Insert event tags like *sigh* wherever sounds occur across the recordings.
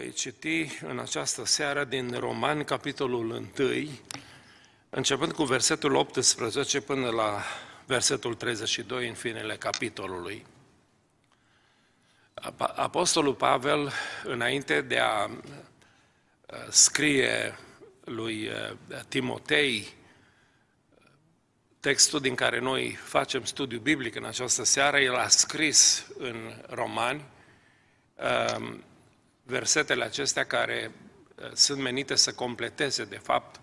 Voi citi în această seară din Romani, capitolul 1, începând cu versetul 18 până la versetul 32 în finele capitolului. Apostolul Pavel, înainte de a uh, scrie lui uh, Timotei textul din care noi facem studiu biblic în această seară, el a scris în Romani um, versetele acestea care uh, sunt menite să completeze, de fapt,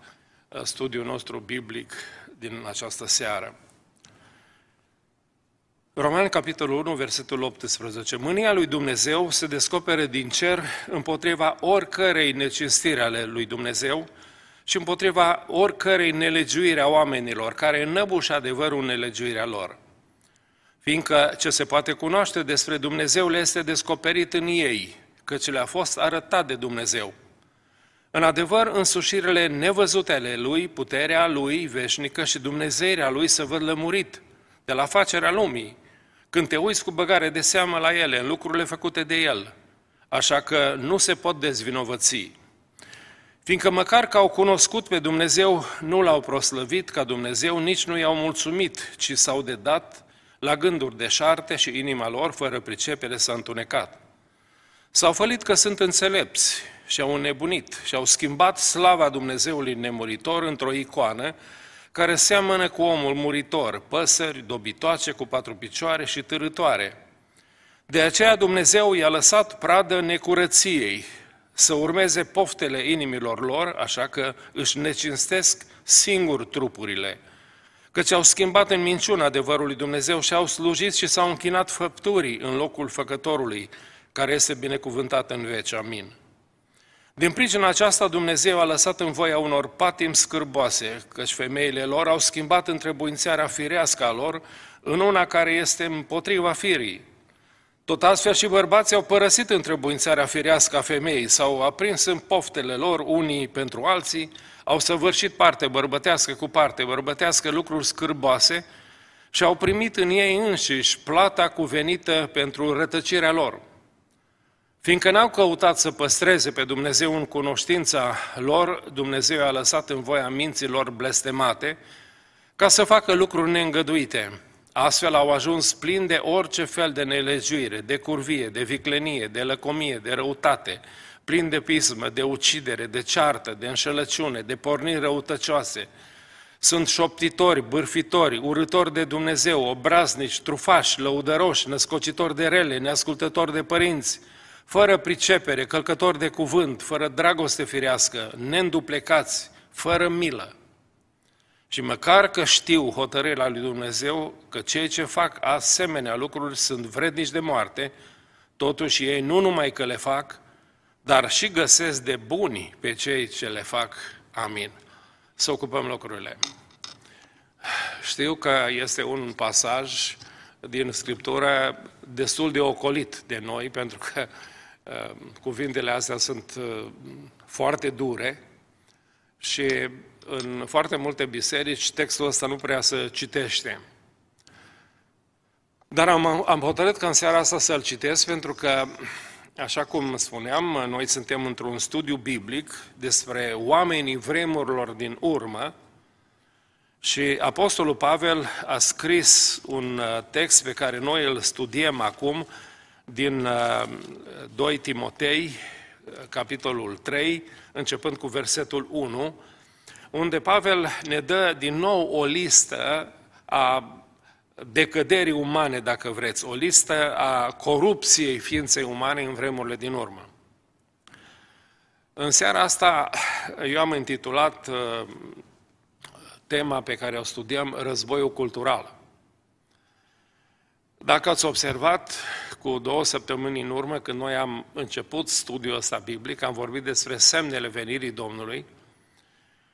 uh, studiul nostru biblic din această seară. Roman, capitolul 1, versetul 18. Mânia lui Dumnezeu se descopere din cer împotriva oricărei necinstiri ale lui Dumnezeu și împotriva oricărei nelegiuire a oamenilor care înnăbușă adevărul nelegiuirea lor. Fiindcă ce se poate cunoaște despre Dumnezeu le este descoperit în ei, căci le-a fost arătat de Dumnezeu. În adevăr, însușirile nevăzute ale Lui, puterea Lui veșnică și Dumnezeirea Lui se văd lămurit de la facerea lumii, când te uiți cu băgare de seamă la ele, în lucrurile făcute de El. Așa că nu se pot dezvinovăți. Fiindcă măcar că au cunoscut pe Dumnezeu, nu l-au proslăvit ca Dumnezeu, nici nu i-au mulțumit, ci s-au dedat la gânduri deșarte și inima lor, fără pricepere, s-a întunecat. S-au fălit că sunt înțelepți și au înnebunit și au schimbat slava Dumnezeului nemuritor într-o icoană care seamănă cu omul muritor, păsări, dobitoace cu patru picioare și târătoare. De aceea Dumnezeu i-a lăsat pradă necurăției, să urmeze poftele inimilor lor, așa că își necinstesc singur trupurile, căci au schimbat în minciună adevărul lui Dumnezeu și au slujit și s-au închinat făpturii în locul făcătorului, care este binecuvântat în veci. Amin. Din pricina aceasta Dumnezeu a lăsat în voia unor patim scârboase, căci femeile lor au schimbat întrebuințarea firească a lor în una care este împotriva firii. Tot astfel și bărbații au părăsit întrebuințarea firească a femeii, s-au aprins în poftele lor unii pentru alții, au săvârșit parte bărbătească cu parte bărbătească lucruri scârboase și au primit în ei înșiși plata cuvenită pentru rătăcirea lor. Fiindcă n-au căutat să păstreze pe Dumnezeu în cunoștința lor, Dumnezeu a lăsat în voia minților blestemate ca să facă lucruri neîngăduite. Astfel au ajuns plini de orice fel de nelegiuire, de curvie, de viclenie, de lăcomie, de răutate, plini de pismă, de ucidere, de ceartă, de înșelăciune, de porniri răutăcioase. Sunt șoptitori, bârfitori, urători de Dumnezeu, obraznici, trufași, lăudăroși, născocitori de rele, neascultători de părinți, fără pricepere, călcători de cuvânt, fără dragoste firească, neînduplecați, fără milă. Și măcar că știu hotărârea lui Dumnezeu că cei ce fac asemenea lucruri sunt vrednici de moarte, totuși ei nu numai că le fac, dar și găsesc de buni pe cei ce le fac. Amin. Să ocupăm locurile. Știu că este un pasaj din Scriptură destul de ocolit de noi, pentru că uh, cuvintele astea sunt uh, foarte dure și în foarte multe biserici textul ăsta nu prea se citește. Dar am, am hotărât că în seara asta să-l citesc pentru că, așa cum spuneam, noi suntem într-un studiu biblic despre oamenii vremurilor din urmă și Apostolul Pavel a scris un uh, text pe care noi îl studiem acum din 2 uh, Timotei, uh, capitolul 3, începând cu versetul 1, unde Pavel ne dă din nou o listă a decăderii umane, dacă vreți, o listă a corupției ființei umane în vremurile din urmă. În seara asta eu am intitulat uh, tema pe care o studiam Războiul cultural. Dacă ați observat, cu două săptămâni în urmă, când noi am început studiul ăsta biblic, am vorbit despre semnele venirii Domnului,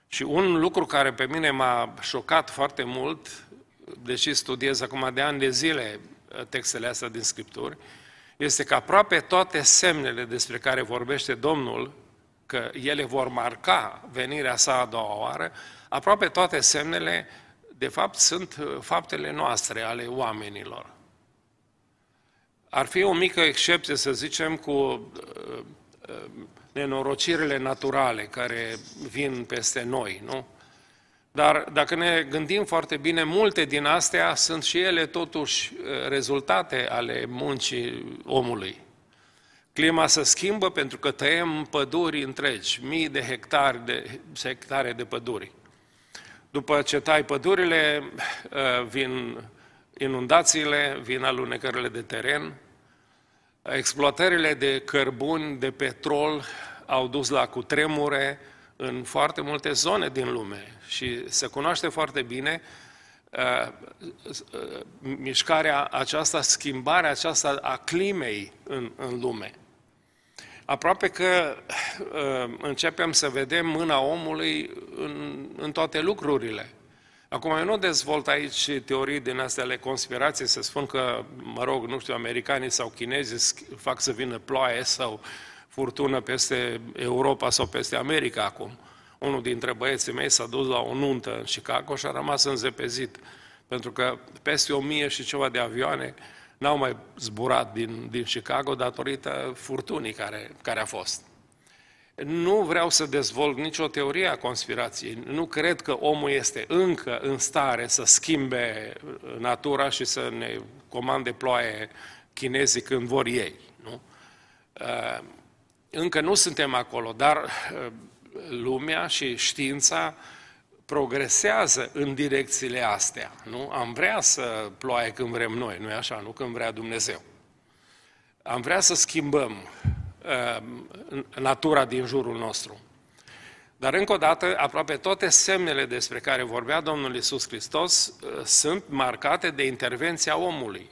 și un lucru care pe mine m-a șocat foarte mult, deși studiez acum de ani de zile uh, textele astea din Scripturi, este că aproape toate semnele despre care vorbește Domnul, că ele vor marca venirea sa a doua oară, aproape toate semnele, de fapt, sunt uh, faptele noastre, ale oamenilor. Ar fi o mică excepție, să zicem, cu uh, nenorocirile naturale care vin peste noi, nu? Dar dacă ne gândim foarte bine, multe din astea sunt și ele totuși uh, rezultate ale muncii omului. Clima se schimbă pentru că tăiem păduri întregi, mii de hectare de, hectare de păduri. După ce tai pădurile, uh, vin inundațiile, vin alunecările de teren, exploatările de cărbuni, de petrol au dus la cutremure în foarte multe zone din lume și se cunoaște foarte bine uh, uh, mișcarea aceasta, schimbarea aceasta a climei în, în lume. Aproape că uh, începem să vedem mâna omului în, în toate lucrurile. Acum, eu nu dezvolt aici teorii din astea ale conspirației, să spun că, mă rog, nu știu, americanii sau chinezii fac să vină ploaie sau furtună peste Europa sau peste America acum. Unul dintre băieții mei s-a dus la o nuntă în Chicago și a rămas înzepezit, pentru că peste o mie și ceva de avioane n-au mai zburat din, din Chicago datorită furtunii care, care a fost. Nu vreau să dezvolt nicio teorie a conspirației. Nu cred că omul este încă în stare să schimbe natura și să ne comande ploaie chinezii când vor ei. Nu? Uh, încă nu suntem acolo, dar uh, lumea și știința progresează în direcțiile astea. Nu? Am vrea să ploaie când vrem noi, nu-i așa? Nu când vrea Dumnezeu. Am vrea să schimbăm uh, natura din jurul nostru. Dar încă o dată, aproape toate semnele despre care vorbea Domnul Isus Hristos uh, sunt marcate de intervenția omului.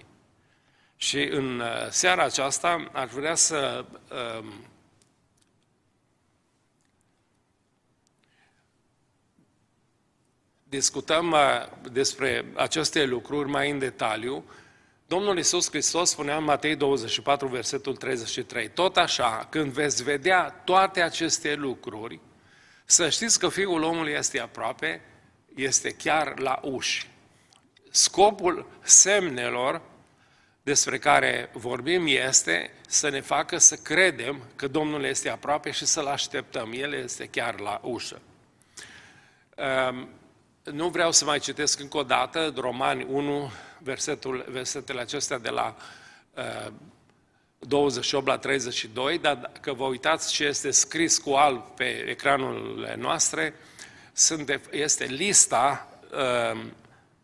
Și în uh, seara aceasta aș vrea să uh, discutăm uh, despre aceste lucruri mai în detaliu, Domnul Iisus Hristos spunea în Matei 24, versetul 33, tot așa, când veți vedea toate aceste lucruri, să știți că Fiul omului este aproape, este chiar la uși. Scopul semnelor despre care vorbim este să ne facă să credem că Domnul este aproape și să-L așteptăm. El este chiar la ușă. Um, nu vreau să mai citesc încă o dată Romani 1, versetul, versetele acestea de la uh, 28 la 32, dar dacă vă uitați ce este scris cu alb pe ecranurile noastre, sunt, este lista uh,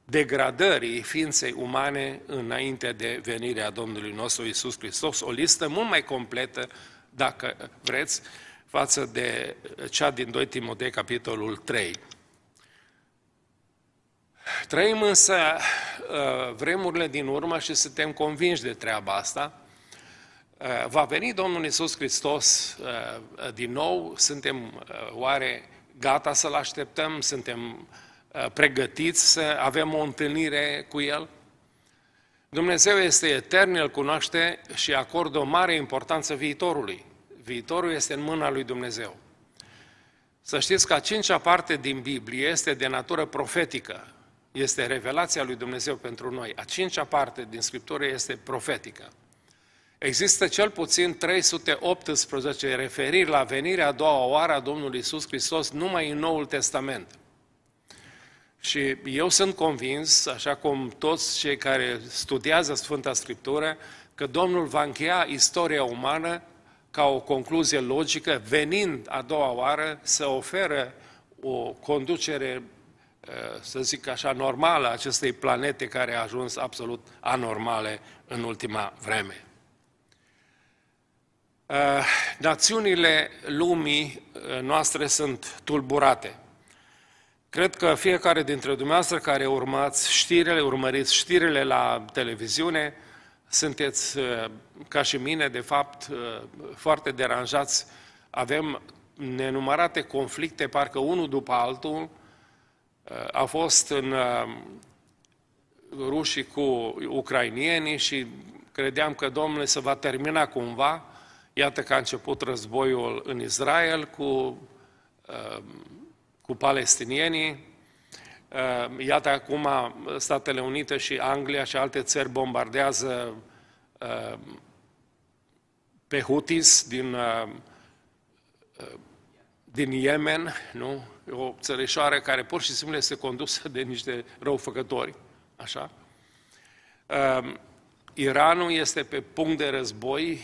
degradării ființei umane înainte de venirea Domnului nostru Isus Hristos, o listă mult mai completă, dacă vreți, față de cea din 2 Timotei, capitolul 3. Trăim însă uh, vremurile din urmă și suntem convinși de treaba asta. Uh, va veni Domnul Isus Hristos uh, din nou, suntem oare gata să-L așteptăm, suntem pregătiți să avem o întâlnire cu El? Dumnezeu este etern, El cunoaște și acordă o mare importanță viitorului. Viitorul este în mâna lui Dumnezeu. Să știți că a cincea parte din Biblie este de natură profetică este revelația lui Dumnezeu pentru noi. A cincea parte din Scriptură este profetică. Există cel puțin 318 referiri la venirea a doua oară a Domnului Isus Hristos numai în Noul Testament. Și eu sunt convins, așa cum toți cei care studiază Sfânta Scriptură, că Domnul va încheia istoria umană ca o concluzie logică, venind a doua oară să oferă o conducere Eh, să zic așa, normală a acestei planete care a ajuns absolut anormale în ultima vreme. Eh, națiunile lumii eh, noastre sunt tulburate. Cred că fiecare dintre dumneavoastră care urmați știrile, urmăriți știrile la televiziune, sunteți, ca și mine, de fapt, foarte deranjați. Avem nenumărate conflicte, parcă unul după altul, a fost în uh, rușii cu ucrainienii și credeam că Domnul se va termina cumva. Iată că a început războiul în Israel cu, uh, cu palestinienii. Uh, iată acum Statele Unite și Anglia și alte țări bombardează pe Houthis din din Yemen, nu? o țărișoară care pur și simplu este condusă de niște răufăcători, așa. Iranul este pe punct de război,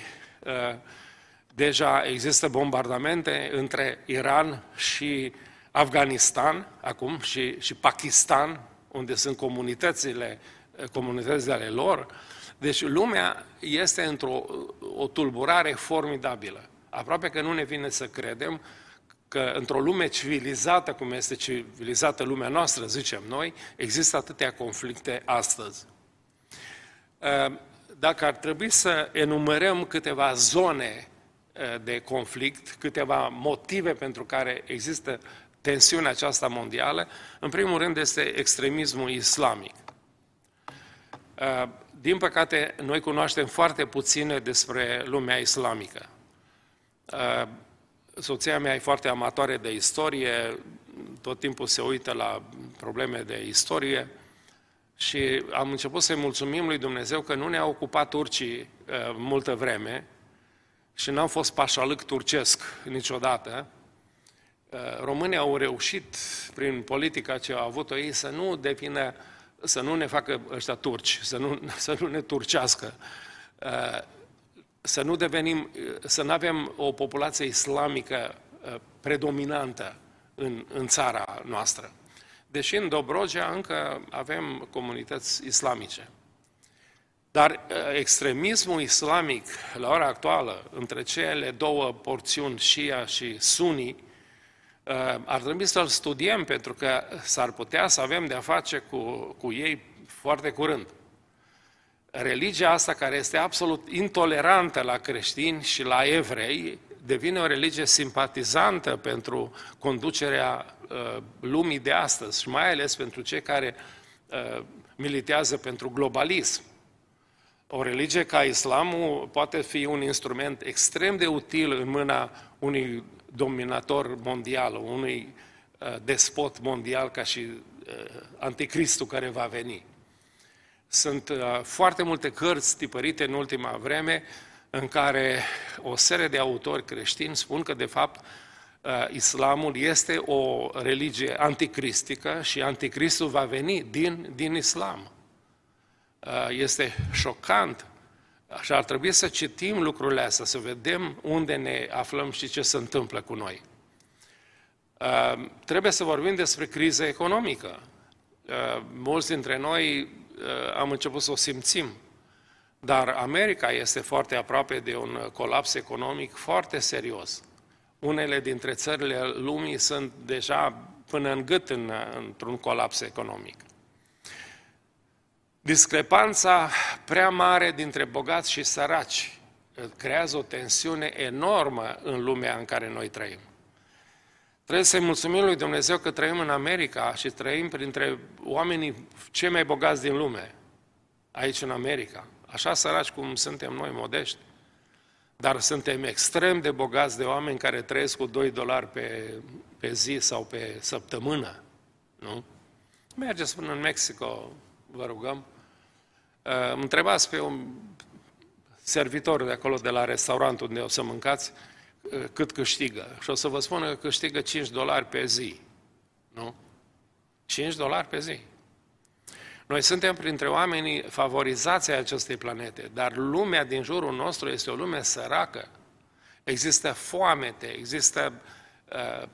deja există bombardamente între Iran și Afganistan, acum, și, și Pakistan, unde sunt comunitățile, comunitățile ale lor. Deci lumea este într-o o tulburare formidabilă. Aproape că nu ne vine să credem că într-o lume civilizată, cum este civilizată lumea noastră, zicem noi, există atâtea conflicte astăzi. Ehm, dacă ar trebui să enumerăm câteva zone eh, de conflict, câteva motive pentru care există tensiunea aceasta mondială, în primul rând este extremismul islamic. Ehm, din păcate, noi cunoaștem foarte puține despre lumea islamică. Ehm, soția mea e foarte amatoare de istorie, tot timpul se uită la probleme de istorie și am început să-i mulțumim lui Dumnezeu că nu ne-a ocupat turcii uh, multă vreme și n-am fost pașalâc turcesc niciodată. Uh, românii au reușit, prin politica ce au avut-o ei, să nu devină, să nu ne facă ăștia turci, să nu, *laughs* să nu ne turcească, uh, să nu devenim, să nu avem o populație islamică uh, predominantă în, în țara noastră. Deși în Dobrogea încă avem comunități islamice. Dar uh, extremismul islamic, la ora actuală, între cele două porțiuni, Shia și Sunni, uh, ar trebui să-l studiem, pentru că s-ar putea să avem de-a face cu, cu ei foarte curând. Religia asta, care este absolut intolerantă la creștini și la evrei, devine o religie simpatizantă pentru conducerea uh, lumii de astăzi și mai ales pentru cei care uh, militează pentru globalism. O religie ca islamul poate fi un instrument extrem de util în mâna unui dominator mondial, unui uh, despot mondial ca și uh, anticristul care va veni. Sunt uh, foarte multe cărți tipărite în ultima vreme în care o serie de autori creștini spun că, de fapt, uh, islamul este o religie anticristică și anticristul va veni din, din islam. Uh, este șocant. Așa ar trebui să citim lucrurile astea, să vedem unde ne aflăm și ce se întâmplă cu noi. Trebuie să vorbim despre criză economică. Mulți dintre noi Uh, am început să o simțim. Dar America este foarte aproape de un colaps economic foarte serios. Unele dintre țările lumii sunt deja până în gât în, într-un colaps economic. Discrepanța prea mare dintre bogați și săraci creează o tensiune enormă în lumea în care noi trăim. Trebuie să-i mulțumim lui Dumnezeu că trăim în America și trăim printre oamenii cei mai bogați din lume, aici în America. Așa săraci cum suntem noi, modești. Dar suntem extrem de bogați de oameni care trăiesc cu 2 dolari pe, pe zi sau pe săptămână. Nu? Mergeți până în Mexico, vă rugăm. Îmi întrebați pe un servitor de acolo, de la restaurant unde o să mâncați, cât câștigă. Și o să vă spun că câștigă 5 dolari pe zi. Nu? 5 dolari pe zi. Noi suntem printre oamenii favorizați ai acestei planete, dar lumea din jurul nostru este o lume săracă. Există foamete, există uh,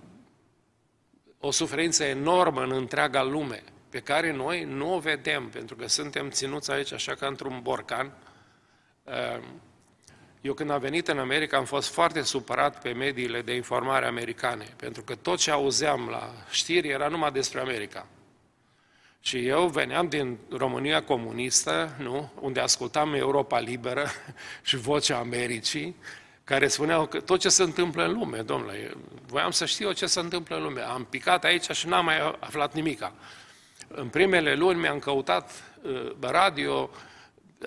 o suferință enormă în întreaga lume, pe care noi nu o vedem, pentru că suntem ținuți aici așa ca într-un borcan. Uh, eu când am venit în America am fost foarte supărat pe mediile de informare americane, pentru că tot ce auzeam la știri era numai despre America. Și eu veneam din România comunistă, nu? unde ascultam Europa Liberă *laughs* și Vocea Americii, care spuneau că tot ce se întâmplă în lume, domnule, voiam să știu ce se întâmplă în lume. Am picat aici și n-am mai aflat nimica. În primele luni mi-am căutat uh, radio,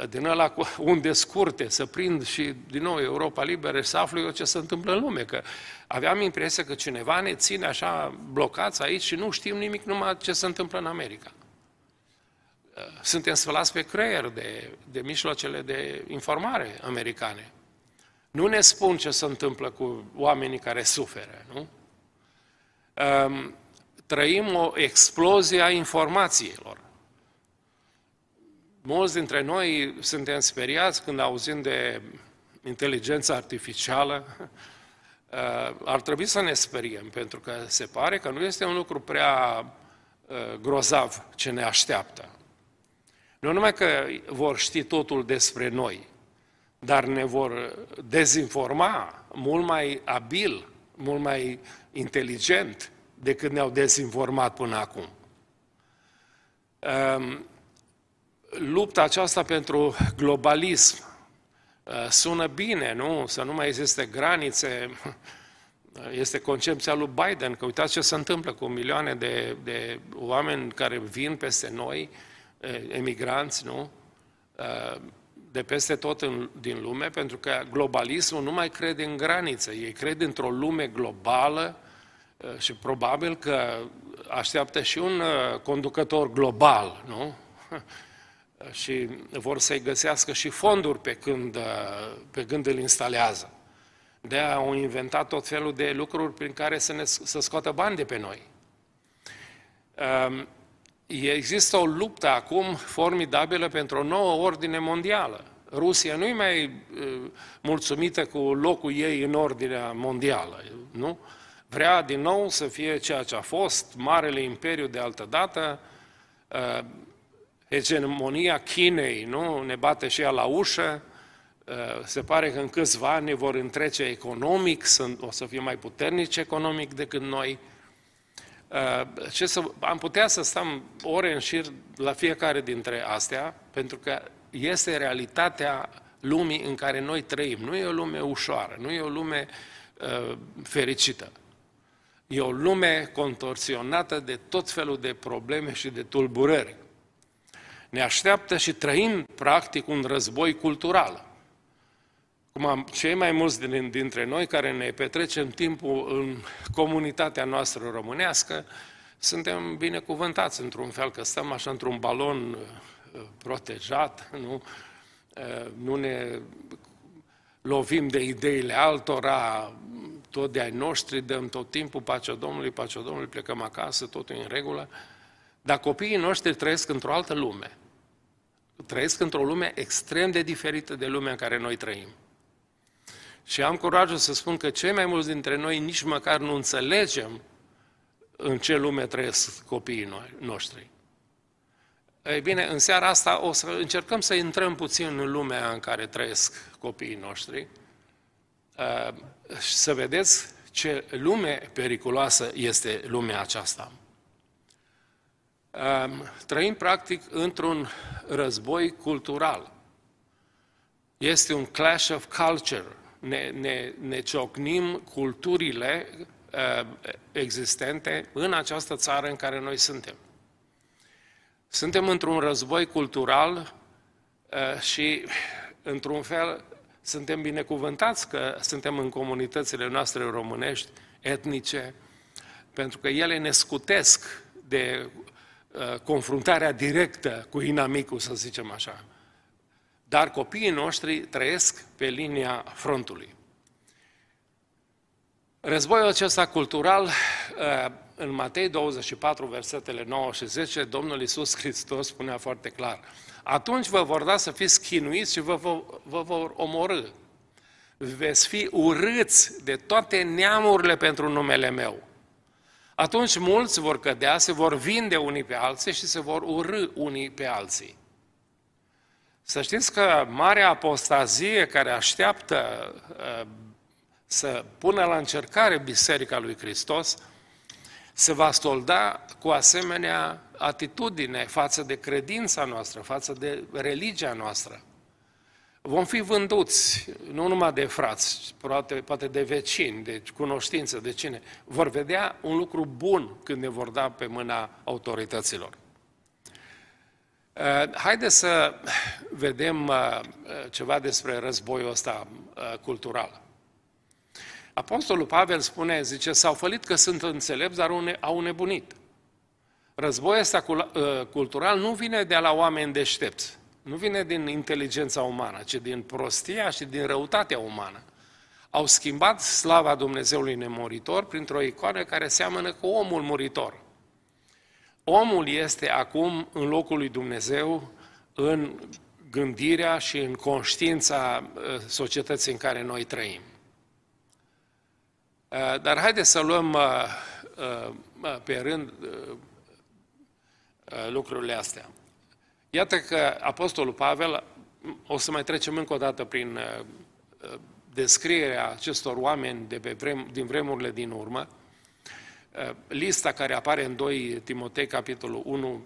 din ăla *laughs* unde scurte, să prind și din nou Europa Liberă să aflu eu ce se întâmplă în lume, că aveam impresia că cineva ne ține așa blocați aici și nu știm nimic numai ce se întâmplă în America. Suntem sfălați pe creier de, de mijloacele de informare americane. nu ne spun ce se întâmplă cu oamenii care suferă, nu? Um, trăim o explozie a informațiilor. Mulți dintre noi suntem speriați când auzim de inteligența artificială. *laughs* Uh, ar trebui să ne speriem, pentru că se pare că nu este un lucru prea uh, grozav ce ne așteaptă. Nu numai că vor ști totul despre noi, dar ne vor dezinforma mult mai abil, mult mai inteligent decât ne-au dezinformat până acum. Um, lupta aceasta pentru globalism uh, sună bine, nu? Să nu mai existe granițe. *laughs* Este concepția lui Biden, că uitați ce se întâmplă cu milioane de, de oameni care vin peste noi, emigranți, nu? Uh, de peste tot în, din lume, pentru că globalismul nu mai crede în granițe, ei cred într-o lume globală uh, și probabil că așteaptă și un uh, conducător global, nu? *laughs* și vor să-i găsească și fonduri pe când, pe când îl instalează. de au inventat tot felul de lucruri prin care să, ne, să scoată bani de pe noi. Um, există o luptă acum formidabilă pentru o nouă ordine mondială. Rusia nu e mai uh, mulțumită cu locul ei în ordinea mondială, nu? Vrea din nou să fie ceea ce a fost, marele imperiu de altă dată, uh, hegemonia Chinei, nu? Ne bate și ea la ușă, uh, se pare că în câțiva ani ne vor întrece economic, o să fie mai puternici economic decât noi, Uh, ce să, am putea să stăm ore în șir la fiecare dintre astea, pentru că este realitatea lumii în care noi trăim. Nu e o lume ușoară, nu e o lume uh, fericită. E o lume contorsionată de tot felul de probleme și de tulburări. Ne așteaptă și trăim, practic, un război cultural. Cum am, cei mai mulți dintre noi care ne petrecem timpul în comunitatea noastră românească, suntem binecuvântați într-un fel, că stăm așa într-un balon uh, protejat, nu, uh, nu ne lovim de ideile altora, tot de ai noștri, dăm tot timpul pacea Domnului, pacea Domnului, plecăm acasă, totul în regulă. Dar copiii noștri trăiesc într-o altă lume. Trăiesc într-o lume extrem de diferită de lumea în care noi trăim. Și am curajul să spun că cei mai mulți dintre noi nici măcar nu înțelegem în ce lume trăiesc copiii noștri. Ei bine, în seara asta o să încercăm să intrăm puțin în lumea în care trăiesc copiii noștri uh, și să vedeți ce lume periculoasă este lumea aceasta. Uh, trăim practic într-un război cultural. Este un clash of culture ne, ne, ne ciocnim culturile uh, existente în această țară în care noi suntem. Suntem într-un război cultural uh, și, într-un fel, suntem binecuvântați că suntem în comunitățile noastre românești, etnice, pentru că ele ne scutesc de uh, confruntarea directă cu inamicul, să zicem așa dar copiii noștri trăiesc pe linia frontului. Războiul acesta cultural, uh, în Matei 24, versetele 9 și 10, Domnul Iisus Hristos spunea foarte clar, atunci vă vor da să fiți chinuiți și vă, vă, vă vor omorâ. Veți fi urâți de toate neamurile pentru numele meu. Atunci mulți vor cădea, se vor vinde unii pe alții și se vor urâ unii pe alții. Să știți că marea apostazie care așteaptă uh, să pună la încercare Biserica lui Hristos se va stolda cu asemenea atitudine față de credința noastră, față de religia noastră. Vom fi vânduți, nu numai de frați, poate, poate de vecini, de cunoștință, de cine. Vor vedea un lucru bun când ne vor da pe mâna autorităților. Uh, haideți să vedem uh, ceva despre războiul ăsta uh, cultural. Apostolul Pavel spune, zice, s-au fălit că sunt înțelepți, dar au nebunit. Războiul ăsta cultural nu vine de la oameni deștepți, nu vine din inteligența umană, ci din prostia și din răutatea umană. au schimbat slava Dumnezeului nemuritor printr-o icoană care seamănă cu omul muritor. Omul este acum în locul lui Dumnezeu în gândirea și în conștiința uh, societății în care noi trăim. Uh, dar haideți să luăm uh, pe rând lucrurile astea. Iată că Apostolul Pavel, o să mai trecem încă o dată prin descrierea acestor oameni de pe vrem, din vremurile din urmă, lista care apare în 2 Timotei, capitolul 1,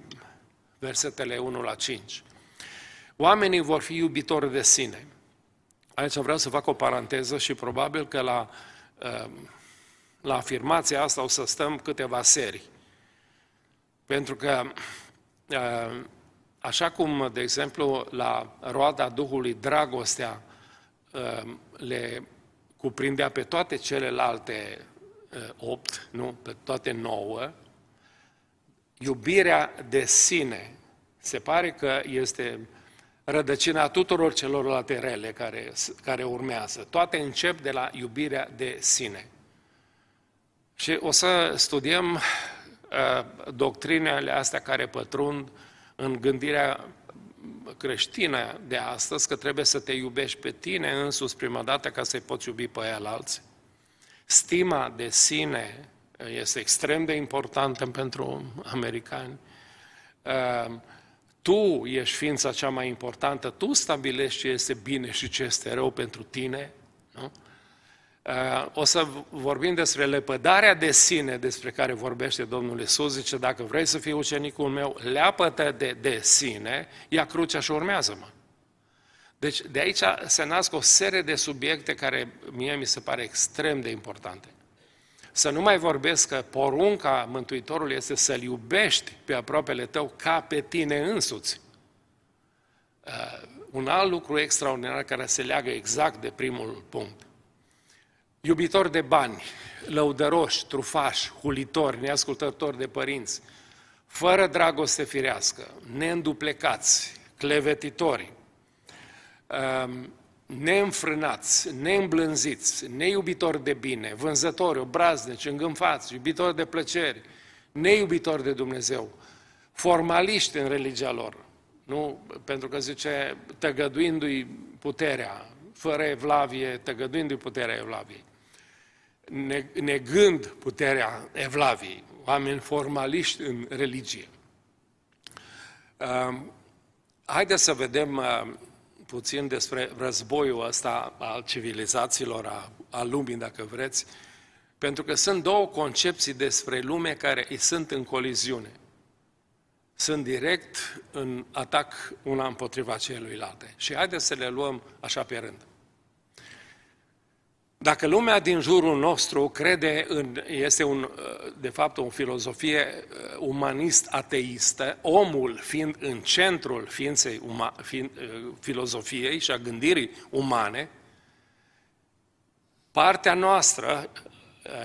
versetele 1 la 5. Oamenii vor fi iubitori de sine. Aici vreau să fac o paranteză și probabil că la, uh, la afirmația asta o să stăm câteva serii. Pentru că, uh, așa cum, de exemplu, la roada Duhului dragostea uh, le cuprindea pe toate celelalte opt, nu? pe toate nouă, iubirea de sine se pare că este rădăcina tuturor celorlalte rele care, care urmează. Toate încep de la iubirea de sine. Și o să studiem uh, doctrinele astea care pătrund în gândirea creștină de astăzi, că trebuie să te iubești pe tine însuți prima dată ca să-i poți iubi pe aia alții. Stima de sine este extrem de importantă pentru americani. Uh, tu ești ființa cea mai importantă, tu stabilești ce este bine și ce este rău pentru tine. Nu? Uh, o să vorbim despre lepădarea de sine despre care vorbește Domnul Iisus, zice, dacă vrei să fii ucenicul meu, leapă-te de, de sine, ia crucea și urmează-mă. Deci de aici se nasc o serie de subiecte care mie mi se pare extrem de importante. Să nu mai vorbesc că porunca Mântuitorului este să-L iubești pe aproapele tău ca pe tine însuți. Uh, un alt lucru extraordinar care se leagă exact de primul punct. Iubitori de bani, lăudăroși, trufași, hulitori, neascultători de părinți, fără dragoste firească, neînduplecați, clevetitori, uh, neînfrânați, neîmblânziți, neiubitori de bine, vânzători, obraznici, îngânfați, iubitori de plăceri, neiubitori de Dumnezeu, formaliști în religia lor, nu? Pentru că zice, tăgăduindu-i puterea, fără evlavie, tăgăduindu-i puterea evlaviei, negând puterea evlaviei, oameni formaliști în religie. Haideți să vedem puțin despre războiul ăsta al civilizațiilor, a, a lumii, dacă vreți, pentru că sunt două concepții despre lume care îi sunt în coliziune. Sunt direct în atac una împotriva celuilalt. Și haideți să le luăm așa pe rând. Dacă lumea din jurul nostru crede în, este un, de fapt o filozofie uh, umanist-ateistă, omul fiind în centrul ființei uma, fiind, uh, filozofiei și a gândirii umane, partea noastră, uh,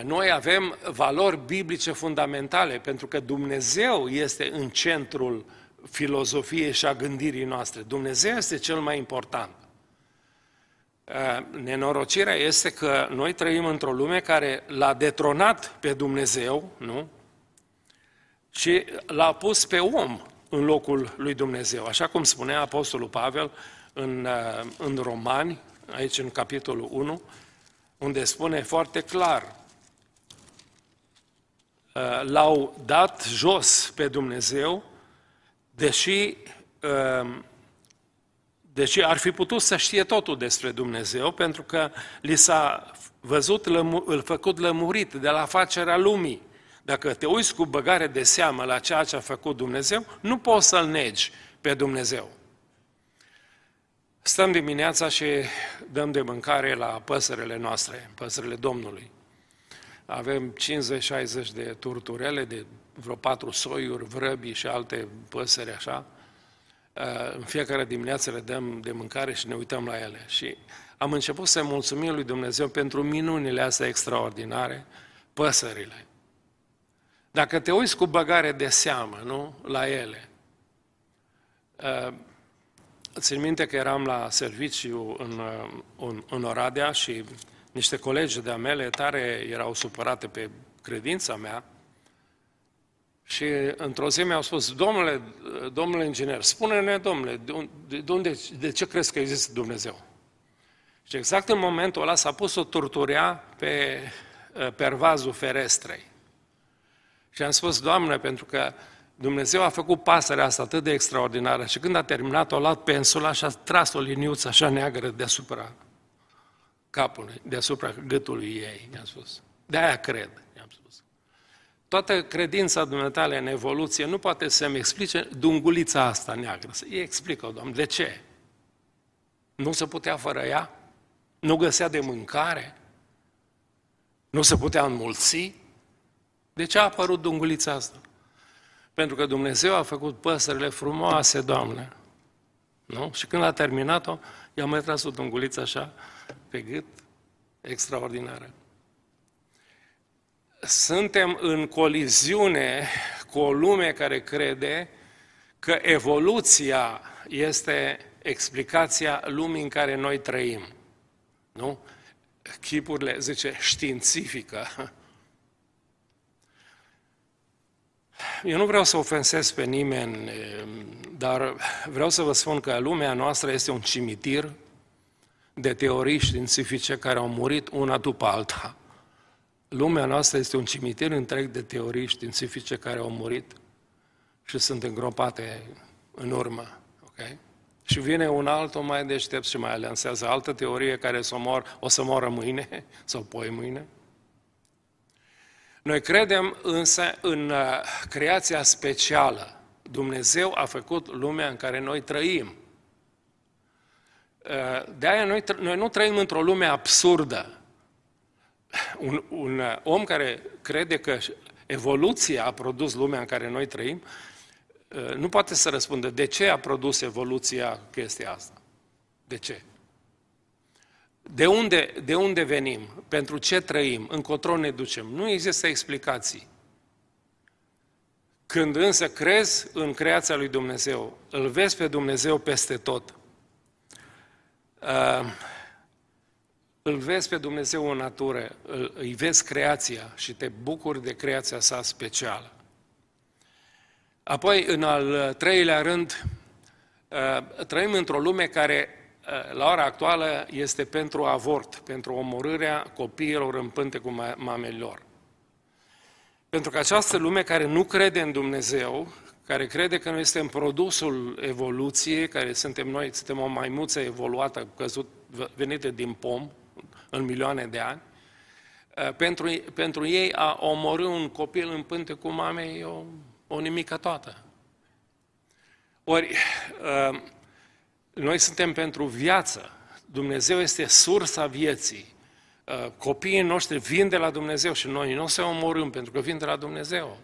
noi avem valori biblice fundamentale, pentru că Dumnezeu este în centrul filozofiei și a gândirii noastre. Dumnezeu este cel mai important. Uh, nenorocirea este că noi trăim într-o lume care l-a detronat pe Dumnezeu, nu? Și l-a pus pe om în locul lui Dumnezeu. Așa cum spunea Apostolul Pavel în, uh, în Romani, aici în capitolul 1, unde spune foarte clar, uh, l-au dat jos pe Dumnezeu, deși deci ar fi putut să știe totul despre Dumnezeu, pentru că li s-a văzut îl făcut lămurit de la facerea lumii. Dacă te uiți cu băgare de seamă la ceea ce a făcut Dumnezeu, nu poți să-L negi pe Dumnezeu. Stăm dimineața și dăm de mâncare la păsările noastre, păsările Domnului. Avem 50-60 de turturele, de vreo patru soiuri, vrăbii și alte păsări așa. Uh, în fiecare dimineață le dăm de mâncare și ne uităm la ele. Și am început să mulțumim lui Dumnezeu pentru minunile astea extraordinare, păsările. Dacă te uiți cu băgare de seamă, nu, la ele, uh, Țin minte că eram la serviciu în, uh, în, în Oradea și niște colegi de-a mele tare erau supărate pe credința mea și într-o zi mi-au spus, domnule, domnule inginer, spune-ne, domnule, de, unde, de ce crezi că există Dumnezeu? Și exact în momentul ăla s-a pus o turturea pe uh, pervazul ferestrei. Și am spus, Doamne, pentru că Dumnezeu a făcut pasărea asta atât de extraordinară și când a terminat, a luat pensula și a tras o liniuță așa neagră deasupra capului, deasupra gâtului ei, i-am spus. De aia cred, i-am spus. Toată credința dumneavoastră în evoluție nu poate să-mi explice dungulița asta neagră. Să i explică, Doamne, de ce? Nu se putea fără ea? Nu găsea de mâncare? Nu se putea înmulți? De ce a apărut dungulița asta? Pentru că Dumnezeu a făcut păsările frumoase, Doamne. Nu? Și când a terminat-o, i-a mai tras o dunguliță așa pe gât, extraordinară. Suntem în coliziune cu o lume care crede că evoluția este explicația lumii în care noi trăim. Nu? Chipurile, zice, științifică. Eu nu vreau să ofensez pe nimeni, dar vreau să vă spun că lumea noastră este un cimitir de teorii științifice care au murit una după alta. Lumea noastră este un cimitir întreg de teorii științifice care au murit și sunt îngropate în urmă. Okay? Și vine un altul mai deștept și mai lansează altă teorie care o să, mor, o să moră mâine *laughs* sau poi mâine. Noi credem însă în uh, creația specială. Dumnezeu a făcut lumea în care noi trăim. Uh, de aia noi, noi nu trăim într-o lume absurdă. Un, un uh, om care crede că evoluția a produs lumea în care noi trăim, uh, nu poate să răspundă de ce a produs evoluția chestia asta. De ce? De unde, de unde venim? Pentru ce trăim? Încotro ne ducem? Nu există explicații. Când însă crezi în creația lui Dumnezeu, îl vezi pe Dumnezeu peste tot, uh, îl vezi pe Dumnezeu în natură, îi vezi creația și te bucuri de creația sa specială. Apoi, în al treilea rând, uh, trăim într-o lume care, uh, la ora actuală, este pentru avort, pentru omorârea copiilor în pânte cu mamelor. Pentru că această lume care nu crede în Dumnezeu, care crede că noi suntem produsul evoluției, care suntem noi, suntem o maimuță evoluată, căzut, venită din pom, în milioane de ani, uh, pentru, pentru ei a omorâ un copil în pânte cu mame e o, o nimică toată. Ori, uh, noi suntem pentru viață. Dumnezeu este sursa vieții. Uh, copiii noștri vin de la Dumnezeu și noi nu o să omorâm pentru că vin de la Dumnezeu.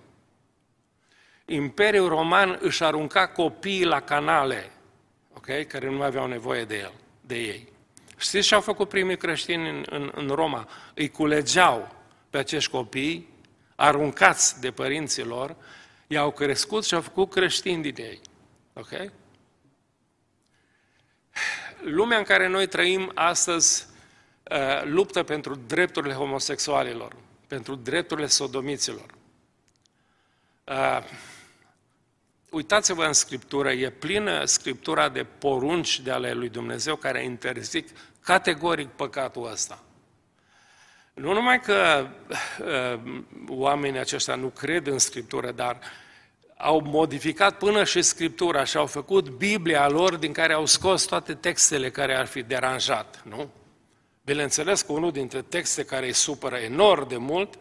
Imperiul Roman își arunca copiii la canale, okay? care nu mai aveau nevoie de el, de ei. Știți ce au făcut primii creștini în, în, în Roma? Îi culegeau pe acești copii, aruncați de părinții lor, i-au crescut și au făcut creștini din ei. Ok? Lumea în care noi trăim astăzi uh, luptă pentru drepturile homosexualilor, pentru drepturile sodomiților. Uh, Uitați-vă în Scriptură, e plină Scriptura de porunci de ale lui Dumnezeu care interzic categoric păcatul ăsta. Nu numai că uh, oamenii aceștia nu cred în Scriptură, dar au modificat până și Scriptura și au făcut Biblia lor din care au scos toate textele care ar fi deranjat, nu? Bineînțeles că unul dintre texte care îi supără enorm de mult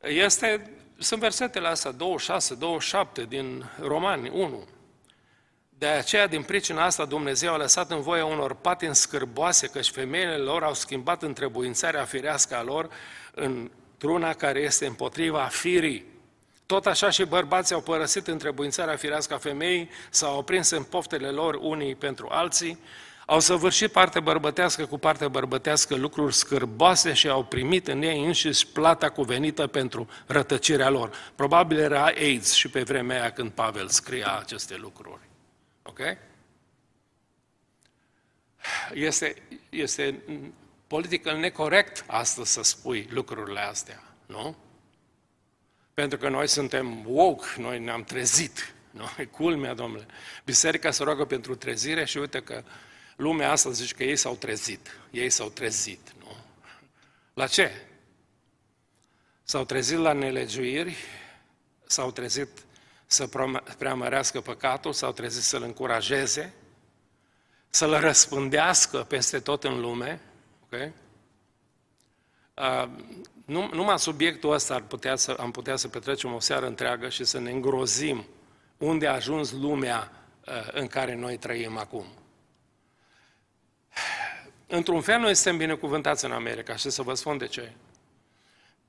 este sunt versetele astea 26, 27 din Romani 1. De aceea, din pricina asta, Dumnezeu a lăsat în voie unor patini scârboase, căci femeile lor au schimbat întrebuințarea firească a lor într-una care este împotriva firii. Tot așa și bărbații au părăsit întrebuințarea firească a femeii, s-au oprins în poftele lor unii pentru alții, au săvârșit partea bărbătească cu partea bărbătească lucruri scârboase și au primit în ei înșiși plata cuvenită pentru rătăcirea lor. Probabil era AIDS și pe vremea aia când Pavel scria aceste lucruri. Ok? Este, este politic necorect astăzi să spui lucrurile astea, nu? Pentru că noi suntem woke, noi ne-am trezit. Nu? E culmea, domnule. Biserica se roagă pentru trezire și uite că lumea asta zice că ei s-au trezit. Ei s-au trezit, nu? La ce? S-au trezit la nelegiuiri, s-au trezit să preamărească păcatul, s-au trezit să-l încurajeze, să-l răspândească peste tot în lume. Okay? Uh, numai subiectul ăsta ar putea să, am putea să petrecem o seară întreagă și să ne îngrozim unde a ajuns lumea uh, în care noi trăim acum. Într-un fel, noi suntem binecuvântați în America și să vă spun de ce.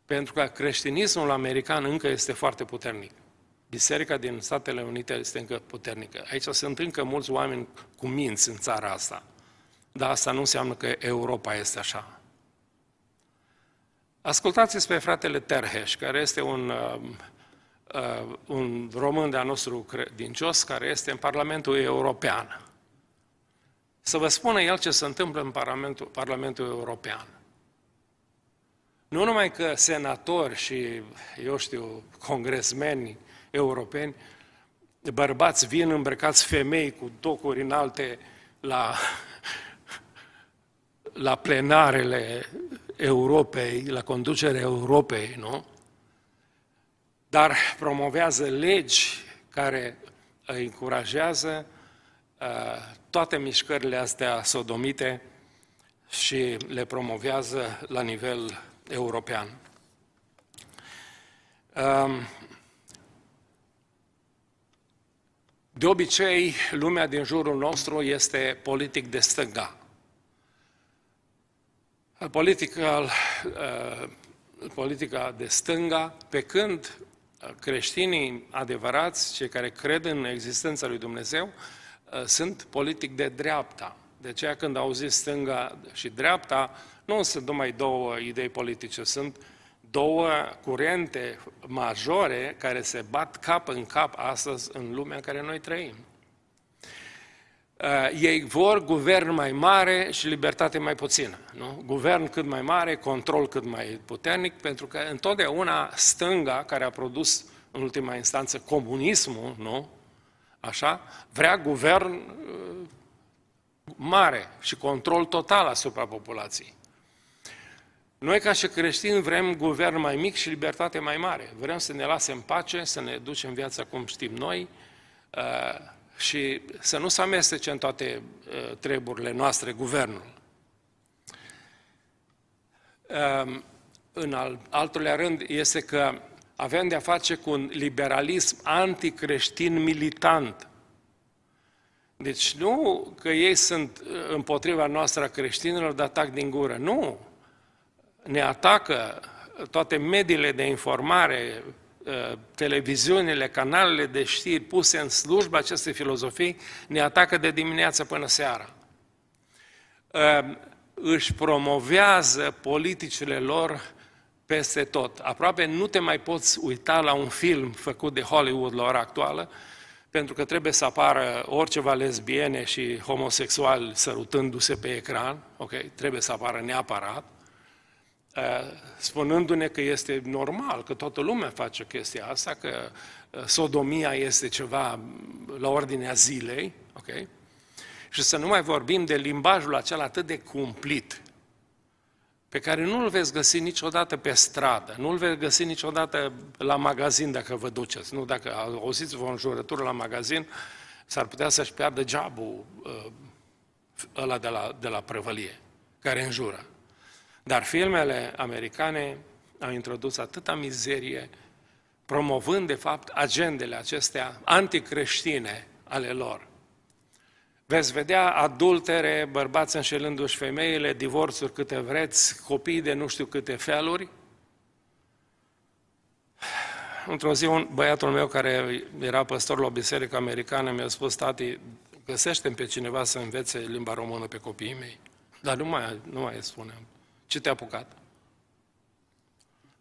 Pentru că creștinismul american încă este foarte puternic. Biserica din Statele Unite este încă puternică. Aici sunt încă mulți oameni cu minți în țara asta. Dar asta nu înseamnă că Europa este așa. Ascultați-ți pe fratele Terheș, care este un, uh, uh, un român de-a nostru credincios, care este în Parlamentul European. Să vă spună el ce se întâmplă în Parlamentul, Parlamentul European. Nu numai că senatori și, eu știu, congresmeni europeni, bărbați vin îmbrăcați femei cu tocuri înalte la, la plenarele Europei, la conducerea Europei, nu? Dar promovează legi care încurajează uh, toate mișcările astea sodomite și le promovează la nivel european. Um, de obicei, lumea din jurul nostru este politic de stânga. Politica, uh, politica de stânga, pe când creștinii adevărați, cei care cred în existența lui Dumnezeu, uh, sunt politic de dreapta. De aceea când auzi stânga și dreapta, nu sunt numai două idei politice, sunt două curente majore care se bat cap în cap astăzi în lumea în care noi trăim. Uh, ei vor guvern mai mare și libertate mai puțină. Nu? Guvern cât mai mare, control cât mai puternic, pentru că întotdeauna stânga, care a produs în ultima instanță comunismul, nu? Așa, vrea guvern uh, mare și control total asupra populației. Noi, ca și creștini, vrem guvern mai mic și libertate mai mare. Vrem să ne lase în pace, să ne ducem viața cum știm noi uh, și să nu se amestece în toate uh, treburile noastre guvernul. Um, în al, altulea rând este că avem de-a face cu un liberalism anticreștin militant. Deci nu că ei sunt uh, împotriva noastră a creștinilor de atac din gură, nu ne atacă toate mediile de informare, uh, televiziunile, canalele de știri puse în slujba acestei filozofii, ne atacă de dimineață până seara. Uh, își promovează politicile lor peste tot. Aproape nu te mai poți uita la un film făcut de Hollywood la ora actuală, pentru că trebuie să apară oriceva lesbiene și homosexuali sărutându-se pe ecran, ok? Trebuie să apară neapărat. Uh, spunându-ne că este normal, că toată lumea face chestia asta, că uh, sodomia este ceva la ordinea zilei, ok? Și să nu mai vorbim de limbajul acela atât de cumplit, pe care nu-l veți găsi niciodată pe stradă, nu-l veți găsi niciodată la magazin dacă vă duceți. Nu, dacă auziți o înjurătură la magazin, s-ar putea să-și piardă jobul uh, ăla de la, de la prăvălie, care înjură. Dar filmele americane au introdus atâta mizerie, promovând, de fapt, agendele acestea anticreștine ale lor. Veți vedea adultere, bărbați înșelându-și femeile, divorțuri câte vreți, copii de nu știu câte feluri. Într-o zi, un băiatul meu care era păstor la o biserică americană mi-a spus, tati, găsește pe cineva să învețe limba română pe copiii mei. Dar nu mai, nu mai spunem. Ce te-a apucat?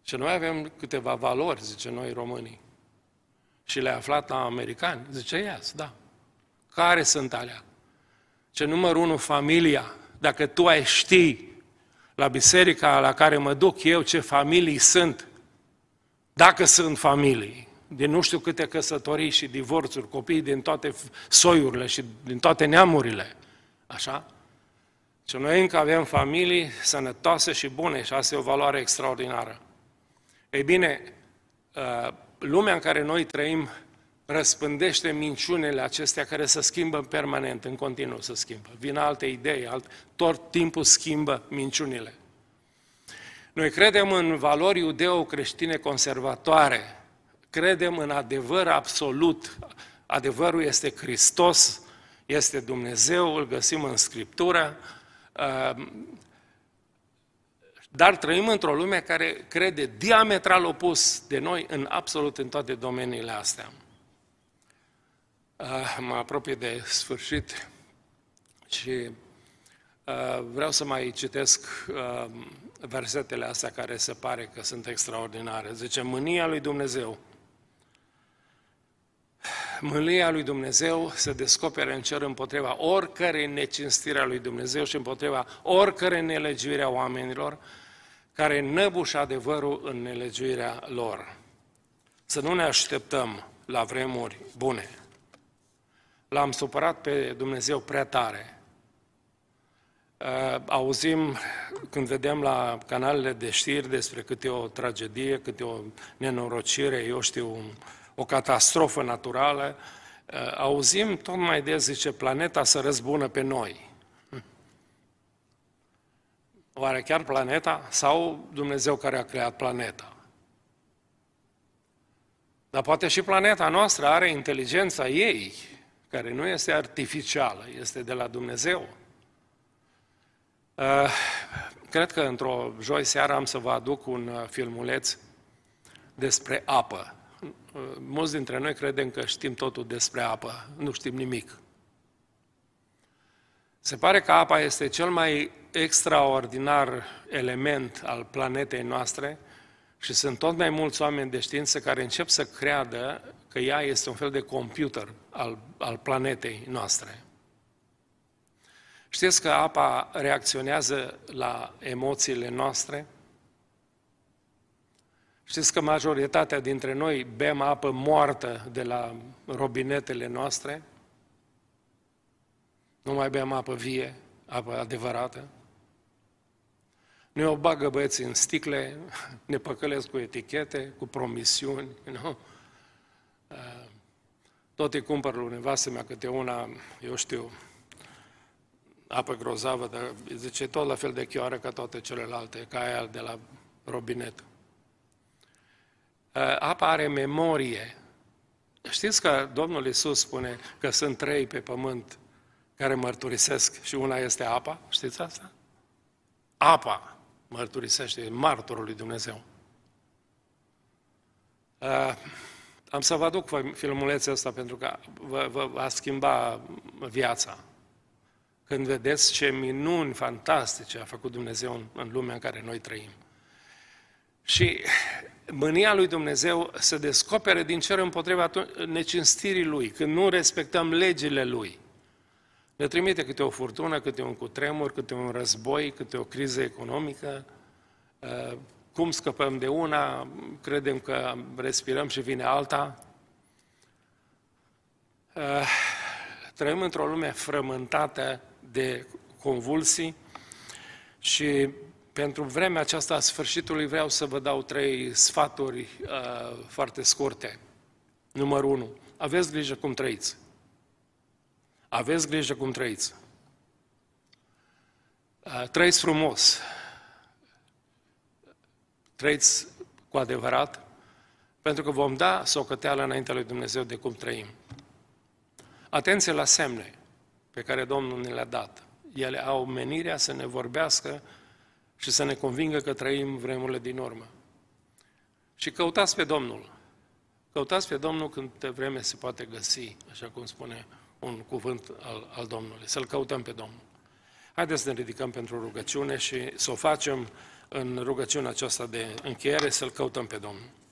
Și noi avem câteva valori, zice noi românii. Și le-a aflat la americani. Zice, yes, da. Care sunt alea? Ce numărul unu, familia. Dacă tu ai ști la biserica la care mă duc eu, ce familii sunt, dacă sunt familii, din nu știu câte căsătorii și divorțuri, copii din toate soiurile și din toate neamurile, așa? Și noi încă avem familii sănătoase și bune și asta e o valoare extraordinară. Ei bine, uh, lumea în care noi trăim răspândește minciunile acestea care se schimbă permanent, în continuu se schimbă. Vin alte idei, alt, tot timpul schimbă minciunile. Noi credem în valori iudeo-creștine conservatoare, credem în adevăr absolut. Adevărul este Hristos, este Dumnezeu, îl găsim în Scriptură, Ehm, dar trăim într-o lume care crede diametral opus de noi în absolut în toate domeniile astea. Ehm, mă apropie de sfârșit și ehm, vreau să mai citesc versetele astea care se pare că sunt extraordinare. Zice, mânia lui Dumnezeu mânia lui Dumnezeu se descopere în cer împotriva oricărei necinstire a lui Dumnezeu și împotriva oricărei nelegiuire a oamenilor care năbușă adevărul în nelegiuirea lor. Să nu ne așteptăm la vremuri bune. L-am supărat pe Dumnezeu prea tare. Uh, auzim, când vedem la canalele de știri despre câte o tragedie, câte o nenorocire, eu știu, o catastrofă naturală, uh, auzim tot mai des, zice, planeta să răzbună pe noi. Hm. Oare chiar planeta sau Dumnezeu care a creat planeta? Dar poate și planeta noastră are inteligența ei, care nu este artificială, este de la Dumnezeu. Uh, cred că într-o joi seara am să vă aduc un uh, filmuleț despre apă. Mulți dintre noi credem că știm totul despre apă, nu știm nimic. Se pare că apa este cel mai extraordinar element al planetei noastre și sunt tot mai mulți oameni de știință care încep să creadă că ea este un fel de computer al, al planetei noastre. Știți că apa reacționează la emoțiile noastre? Știți că majoritatea dintre noi bem apă moartă de la robinetele noastre? Nu mai bem apă vie, apă adevărată? Ne o bagă băieții în sticle, *laughs* ne păcălesc cu etichete, cu promisiuni, *laughs* nu? Uh, tot îi cumpăr lui nevastă mea câte una, eu știu, apă grozavă, dar zice tot la fel de chioară ca toate celelalte, ca aia de la robinet. Uh, apa are memorie. Știți că Domnul Isus spune că sunt trei pe pământ care mărturisesc și una este apa? Știți asta? Apa mărturisește, martorul lui Dumnezeu. Uh, am să vă aduc filmulețul ăsta pentru că vă, vă va schimba viața. Când vedeți ce minuni fantastice a făcut Dumnezeu în, în lumea în care noi trăim. Și mânia lui Dumnezeu se descopere din cer împotriva necinstirii lui, când nu respectăm legile lui. Ne trimite câte o furtună, câte un cutremur, câte un război, câte o criză economică. Uh, cum scăpăm de una, credem că respirăm și vine alta. Uh, trăim într-o lume frământată de convulsii și pentru vremea aceasta a sfârșitului vreau să vă dau trei sfaturi uh, foarte scurte. Numărul 1. Aveți grijă cum trăiți. Aveți grijă cum trăiți. Uh, trăiți frumos. Trăiți cu adevărat, pentru că vom da socoteală înaintea lui Dumnezeu de cum trăim. Atenție la semne pe care Domnul ne le-a dat. Ele au menirea să ne vorbească și să ne convingă că trăim vremurile din urmă. Și căutați pe Domnul. Căutați pe Domnul când de vreme se poate găsi, așa cum spune un cuvânt al, al Domnului. Să-L căutăm pe Domnul. Haideți să ne ridicăm pentru rugăciune și să o facem în rugăciunea aceasta de încheiere, să-L căutăm pe Domnul.